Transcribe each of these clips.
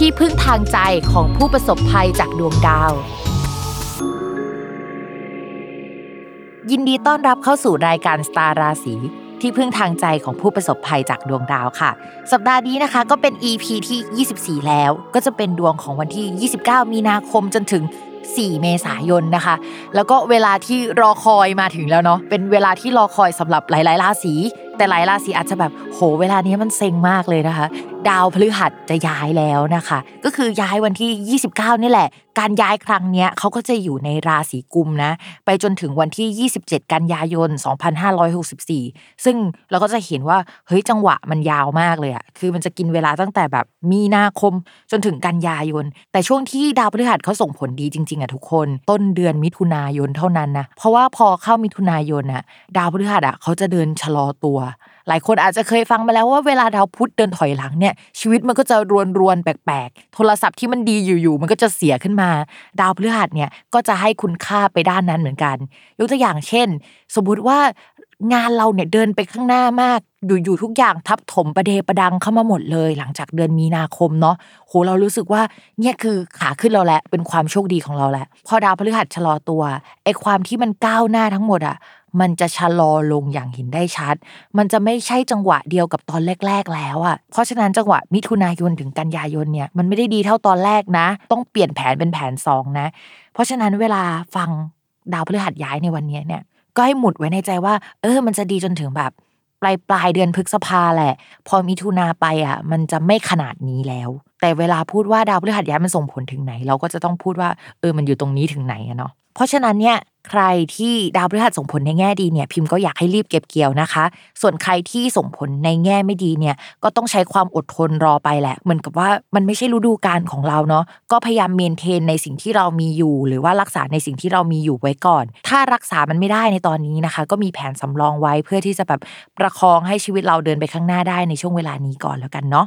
ที่พึ่งทางใจของผู้ประสบภัยจากดวงดาว ยินดีต้อนรับเข้าสู่รายการสตาร์ราศีที่พึ่งทางใจของผู้ประสบภัยจากดวงดาวค่ะ สัปดาห์นี้นะคะก็เป็น EP ที่ 24 แล้ว ก็จะเป็นดวงของวันที่ 29 มีนาคมจนถึง 4 เมษายนนะคะ แล้วก็เวลาที่รอคอยมาถึงแล้วเนาะเป็นเวลาที่รอคอยสำหรับหลายๆราศี แต่หลายราศีอาจจะแบบโหเวลานี้มันเซ็งมากเลยนะคะ ดาวพฤหัสจะย้ายแล้วนะคะ ก็คือย้ายวันที่ 29 นี่แหละ การย้ายครั้งเนี้ยเขาก็จะอยู่ในราศีกุมนะ ไปจนถึงวันที่ 27 กันยายน 2564 ซึ่งเราก็จะเห็นว่าเฮ้ยจังหวะมันยาวมากเลยอะคือมันจะกินเวลาตั้งแต่แบบมีนาคมจนถึงกันยายน แต่ช่วงที่ดาวพฤหัสเขาส่งผลดีจริงๆอะทุกคน ต้นเดือนมิถุนายนเท่านั้นนะเพราะว่าพอเข้ามิถุนายนอะดาวพฤหัสอะเขาจะเดินชะลอตัวหลายคนอาจจะเคยฟังมาแล้วว่าเวลาดาวพุธเดินถอยหลังเนี่ยชีวิตมันก็จะรวนรวนแปลกๆ โทรศัพท์ที่มันดีอยู่ๆมันก็จะเสียขึ้นมา ดาวพฤหัสเนี่ยก็จะให้คุณค่าไปด้านนั้นเหมือนกัน ยกตัวอย่างเช่น สมมุติว่างานเราเนี่ยเดินไปข้างหน้ามากอยู่ๆทุกอย่างทับถมประเดประดังเข้ามาหมดเลย หลังจากเดือนมีนาคมเนาะโหเรารู้สึกว่าเนี่ยคือขาขึ้นเราแหละเป็นความโชคดีของเราแหละพอดาวพฤหัสชะลอตัวไอ้ความที่มันก้าวหน้าทั้งหมดอะ มันจะชะลอลงอย่างเห็นได้ชัด มันจะไม่ใช่จังหวะเดียวกับตอนแรก ๆ แล้วอะ เพราะฉะนั้นจังหวะมิถุนายนถึงกันยายนเนี่ยมันไม่ได้ดีเท่าตอนแรกนะ ต้องเปลี่ยนแผนเป็นแผนสองนะ เพราะฉะนั้นเวลาฟังดาวพฤหัสย้ายในวันนี้เนี่ย ก็ให้หมุดไว้ในใจว่า เออ มันจะดีจนถึงแบบปลายปลายเดือนพฤษภาแหละ พอมิถุนาไปอะ มันจะไม่ขนาดนี้แล้ว แต่เวลาพูดว่าดาวพฤหัสย้ายมันส่งผลถึงไหน เราก็จะต้องพูดว่า เออมันอยู่ตรงนี้ถึงไหนอะเนาะ เพราะฉะนั้นเนี่ยใครที่ดาวพฤหัสส่งผลในแง่ดีเนี่ยพิมพ์ก็อยากให้รีบเก็บเกี่ยวนะคะ ส่วนใครที่ส่งผลในแง่ไม่ดีเนี่ยก็ต้องใช้ความอดทนรอไปแหละ เหมือนกับว่ามันไม่ใช่ฤดูกาลของเราเนาะก็พยายามเมนเทนในสิ่งที่เรามีอยู่ หรือว่ารักษาในสิ่งที่เรามีอยู่ไว้ก่อน ถ้ารักษามันไม่ได้ในตอนนี้นะคะ ก็มีแผนสำรองไว้เพื่อที่จะแบบประคองให้ชีวิตเราเดินไปข้างหน้าได้ในช่วงเวลานี้ก่อนแล้วกันเนาะ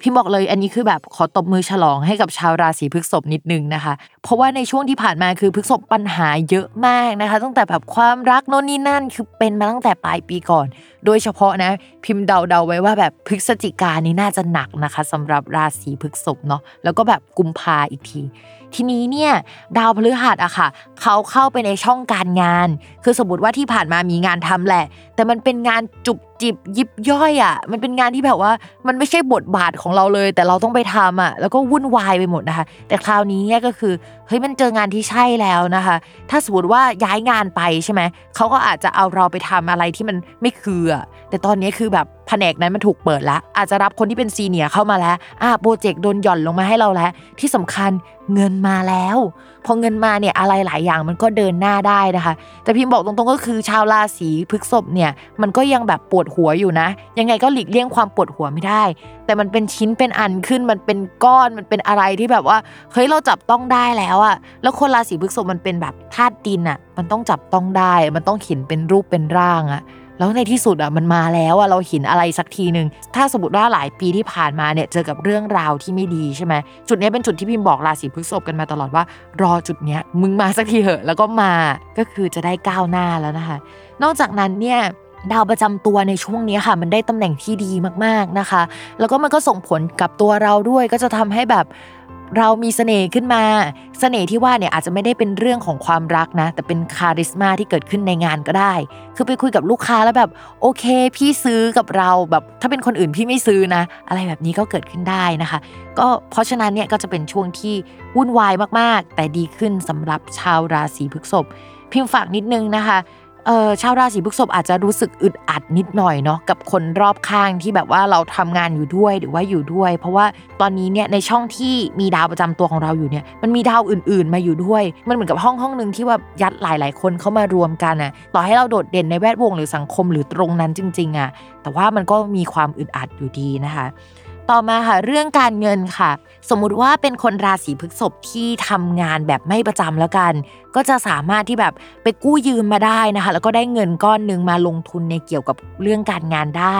พี่บอกเลยอันนี้คือแบบขอตบมือฉลองให้กับชาวราศีพฤษภนิดนึงนะคะ เพราะว่าในช่วงที่ผ่านมาคือพฤษภปัญหาเยอะมากนะคะ ตั้งแต่แบบความรักโน่นนี่นั่นคือเป็นมาตั้งแต่ปลายปีก่อน โดยเฉพาะนะพิมพ์เดาๆไว้ว่าแบบพฤศจิกานี้น่าจะหนักนะคะสำหรับราศีพฤษภเนาะแล้วก็แบบกุมภาอีกทีทีนี้เนี่ยดาวพฤหัสอะค่ะเขาเข้าไปในช่องการงาน คือสมมติว่าที่ผ่านมามีงานทำแหละ แต่มันเป็นงานจุบจิบยิบย่อยอะมันเป็นงานที่แบบว่ามันไม่ใช่บทบาทของเราเลย แต่เราต้องไปทำอะแล้วก็วุ่นวายไปหมดนะคะ แต่คราวนี้เนี่ยก็คือเฮ้ยมันเจองานที่ใช่แล้วนะคะ ถ้าสมมติว่าย้ายงานไปใช่ไหมเขาก็อาจจะเอาเราไปทำอะไรที่มันไม่คืออะแต่ตอนนี้คือแบบ แผนกนั้นมันถูกเปิดแล้ว อาจจะรับคนที่เป็นซีเนียเข้ามาแล้วอ่าโปรเจกต์โดนหย่อนลงมาให้เราแล้ว ที่สำคัญเงินมาแล้ว พอเงินมาเนี่ยอะไรหลายอย่างมันก็เดินหน้าได้นะคะ แต่พิมพ์บอกตรงๆก็คือชาวราศีพฤกษภเนี่ยมันก็ยังแบบปวดหัวอยู่นะ ยังไงก็หลีกเลี่ยงความปวดหัวไม่ได้ แต่มันเป็นชิ้นเป็นอันขึ้นมันเป็นก้อนมันเป็นอะไรที่แบบว่าเฮ้ยเราจับต้องได้แล้วอะแล้วคนราศีพฤกษภมันเป็นแบบธาตุดินอะมันต้องจับต้องได้ มันต้องเห็นเป็นรูปเป็นร่างอะ แล้วในที่สุดอะมันมาแล้วอะเราเห็นอะไรสักทีหนึ่งถ้าสมมติว่าหลายปีที่ผ่านมาเนี่ยเจอกับเรื่องราวที่ไม่ดีใช่ไหมจุดนี้เป็นจุดที่พิมพ์บอกราศีพฤษภกันมาตลอดว่ารอจุดเนี้ยมึงมาสักทีเหอะ แล้วก็มาก็คือจะได้ก้าวหน้าแล้วนะคะ นอกจากนั้นเนี่ยดาวประจำตัวในช่วงนี้ค่ะ มันได้ตำแหน่งที่ดีมากๆนะคะ แล้วก็มันก็ส่งผลกับตัวเราด้วยก็จะทำให้แบบ เรามีเสน่ห์ขึ้นมา เสน่ห์ที่ว่าเนี่ยอาจจะไม่ได้เป็นเรื่องของความรักนะ แต่เป็นคาริสมาที่เกิดขึ้นในงานก็ได้ คือไปคุยกับลูกค้าแล้วแบบโอเค พี่ซื้อกับเราแบบถ้าเป็นคนอื่นพี่ไม่ซื้อนะ อะไรแบบนี้ก็เกิดขึ้นได้นะคะ ก็เพราะฉะนั้นเนี่ยก็จะเป็นช่วงที่วุ่นวายมากๆ แต่ดีขึ้นสำหรับชาวราศีพฤษภพิมพ์ฝากนิดนึงนะคะ เออชาวราศีพฤษภอาจจะรู้สึกอึดอัดนิดหน่อยเนาะกับคนรอบข้างที่แบบว่าเราทำงานอยู่ด้วยหรือว่าอยู่ด้วย เพราะว่าตอนนี้เนี่ยในช่องที่มีดาวประจำตัวของเราอยู่เนี่ยมันมีดาวอื่น ๆ มาอยู่ด้วย มันเหมือนกับห้องห้องหนึ่งที่ว่ายัดหลาย ๆ คนเข้ามารวมกันอะต่อให้เราโดดเด่นในแวดวงหรือสังคมหรือตรงนั้นจริง ๆอะแต่ว่ามันก็มีความอึดอัดอยู่ดีนะคะ ต่อมาค่ะเรื่องการเงินค่ะ สมมุติว่าเป็นคนราศีพฤษภที่ทำงานแบบไม่ประจำแล้วกัน ก็จะสามารถที่แบบไปกู้ยืมมาได้นะคะ แล้วก็ได้เงินก้อนหนึ่งมาลงทุนในเกี่ยวกับเรื่องการงานได้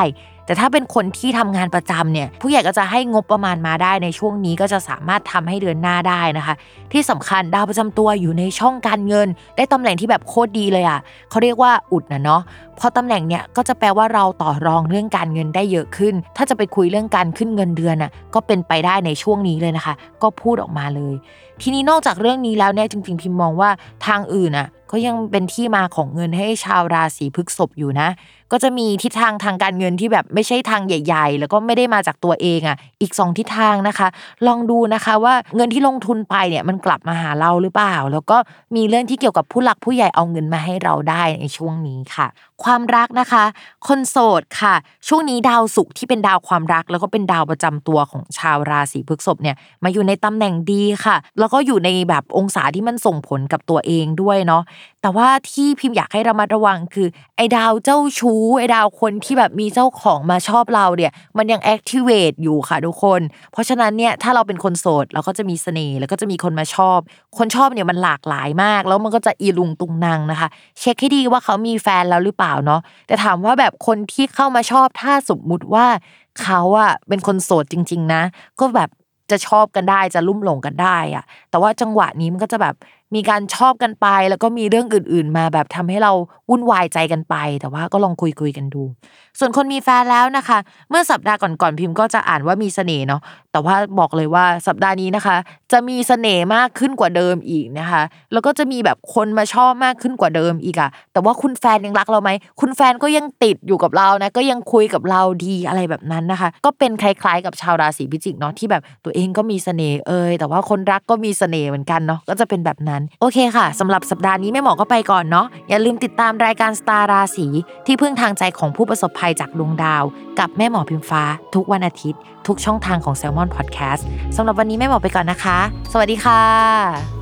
แต่ถ้าเป็นคนที่ทำงานประจำเนี่ยผู้ใหญ่ก็จะให้งบประมาณมาได้ในช่วงนี้ก็จะสามารถทำให้เดือนหน้าได้นะคะ ที่สำคัญดาวประจำตัวอยู่ในช่องการเงิน ได้ตำแหน่งที่แบบโคตรดีเลยอะเขาเรียกว่าอุดนะเนาะพอตำแหน่งเนี้ยก็จะแปลว่าเราต่อรองเรื่องการเงินได้เยอะขึ้น ถ้าจะไปคุยเรื่องการขึ้นเงินเดือนอะก็เป็นไปได้ในช่วงนี้เลยนะคะ ก็พูดออกมาเลย ทีนี้นอกจากเรื่องนี้แล้วเนี่ยจริง ๆ พิมมองว่าทางอื่นอะก็ยังเป็นที่มาของเงินให้ชาวราศีพฤกษภอยู่นะ ก็จะมีทิศทางทางการเงินที่แบบไม่ใช่ทางใหญ่ ๆ แล้วก็ไม่ได้มาจากตัวเองอะ อีก 2 ทิศทางนะคะ ลองดูนะคะว่าเงินที่ลงทุนไปเนี่ยมันกลับมาหาเราหรือเปล่า แล้วก็มีเรื่องที่เกี่ยวกับผู้หลักผู้ใหญ่เอาเงินมาให้เราได้ในช่วงนี้ค่ะ ความรักนะคะ คนโสดค่ะ ช่วงนี้ดาวศุกร์ที่เป็นดาวความรัก แล้วก็เป็นดาวประจำตัวของชาวราศีพฤษภเนี่ยมาอยู่ในตำแหน่งดีค่ะ แล้วก็อยู่ในแบบองศาที่มันส่งผลกับตัวเองด้วยเนาะแต่ว่าที่พิมพ์อยากให้ระมัดระวังคือไอ้ดาวเจ้าชู้ไอ้ดาวคนที่แบบมีเจ้าของมาชอบเราเนี่ย มันยังแอคทีเวตอยู่ค่ะทุกคน เพราะฉะนั้นเนี่ยถ้าเราเป็นคนโสดเราก็จะมีเสน่ห์แล้วก็จะมีคนมาชอบ คนชอบเนี่ยมันหลากหลายมาก แล้วมันก็จะอีลุงตุงนางนะคะ เช็คให้ดีว่าเขามีแฟนแล้วหรือเปล่าเนาะแต่ถามว่าแบบคนที่เข้ามาชอบถ้าสมมุติว่าเขาอะเป็นคนโสดจริง ๆ นะ ก็แบบจะชอบกันได้จะลุ่มหลงกันได้อะแต่ว่าจังหวะนี้มันก็จะแบบ มีการชอบกันไป แล้วก็มีเรื่องอื่น ๆ มาแบบทำให้เราวุ่นวายใจกันไป แต่ว่าก็ลองคุยคุยกันดู ส่วนคนมีแฟนแล้วนะคะ เมื่อสัปดาห์ก่อนๆพิมพ์ก็จะอ่านว่ามีเสน่ห์เนาะแต่ว่าบอกเลยว่าสัปดาห์นี้นะคะ จะมีเสน่ห์มากขึ้นกว่าเดิมอีกนะคะ แล้วก็จะมีแบบคนมาชอบมากขึ้นกว่าเดิมอีกอะแต่ว่าคุณแฟนยังรักเราไหมคุณแฟนก็ยังติดอยู่กับเรานะก็ยังคุยกับเราดีอะไรแบบนั้นนะคะ ก็เป็นคล้าย ๆ กับชาวราศีพิจิกเนาะที่แบบตัวเองก็มีเสน่ห์เอยแต่ว่าคนรักก็มีเสน่ห์เหมือนกันเนาะก็จะเป็นแบบนั้นโอเคค่ะสำหรับสัปดาห์นี้แม่หมอก็ไปก่อนเนาะอย่าลืมติดตามรายการสตาร์ราศีที่พึ่งทางใจของผู้ประสบภัยจากดวงดาว กับแม่หมอพิมฟ้า ทุกวันอาทิตย์ ทุกช่องทางของ s ซ l m o n Podcast สำหรับวันนี้แม่หมอไปก่อนนะคะ สวัสดีค่ะ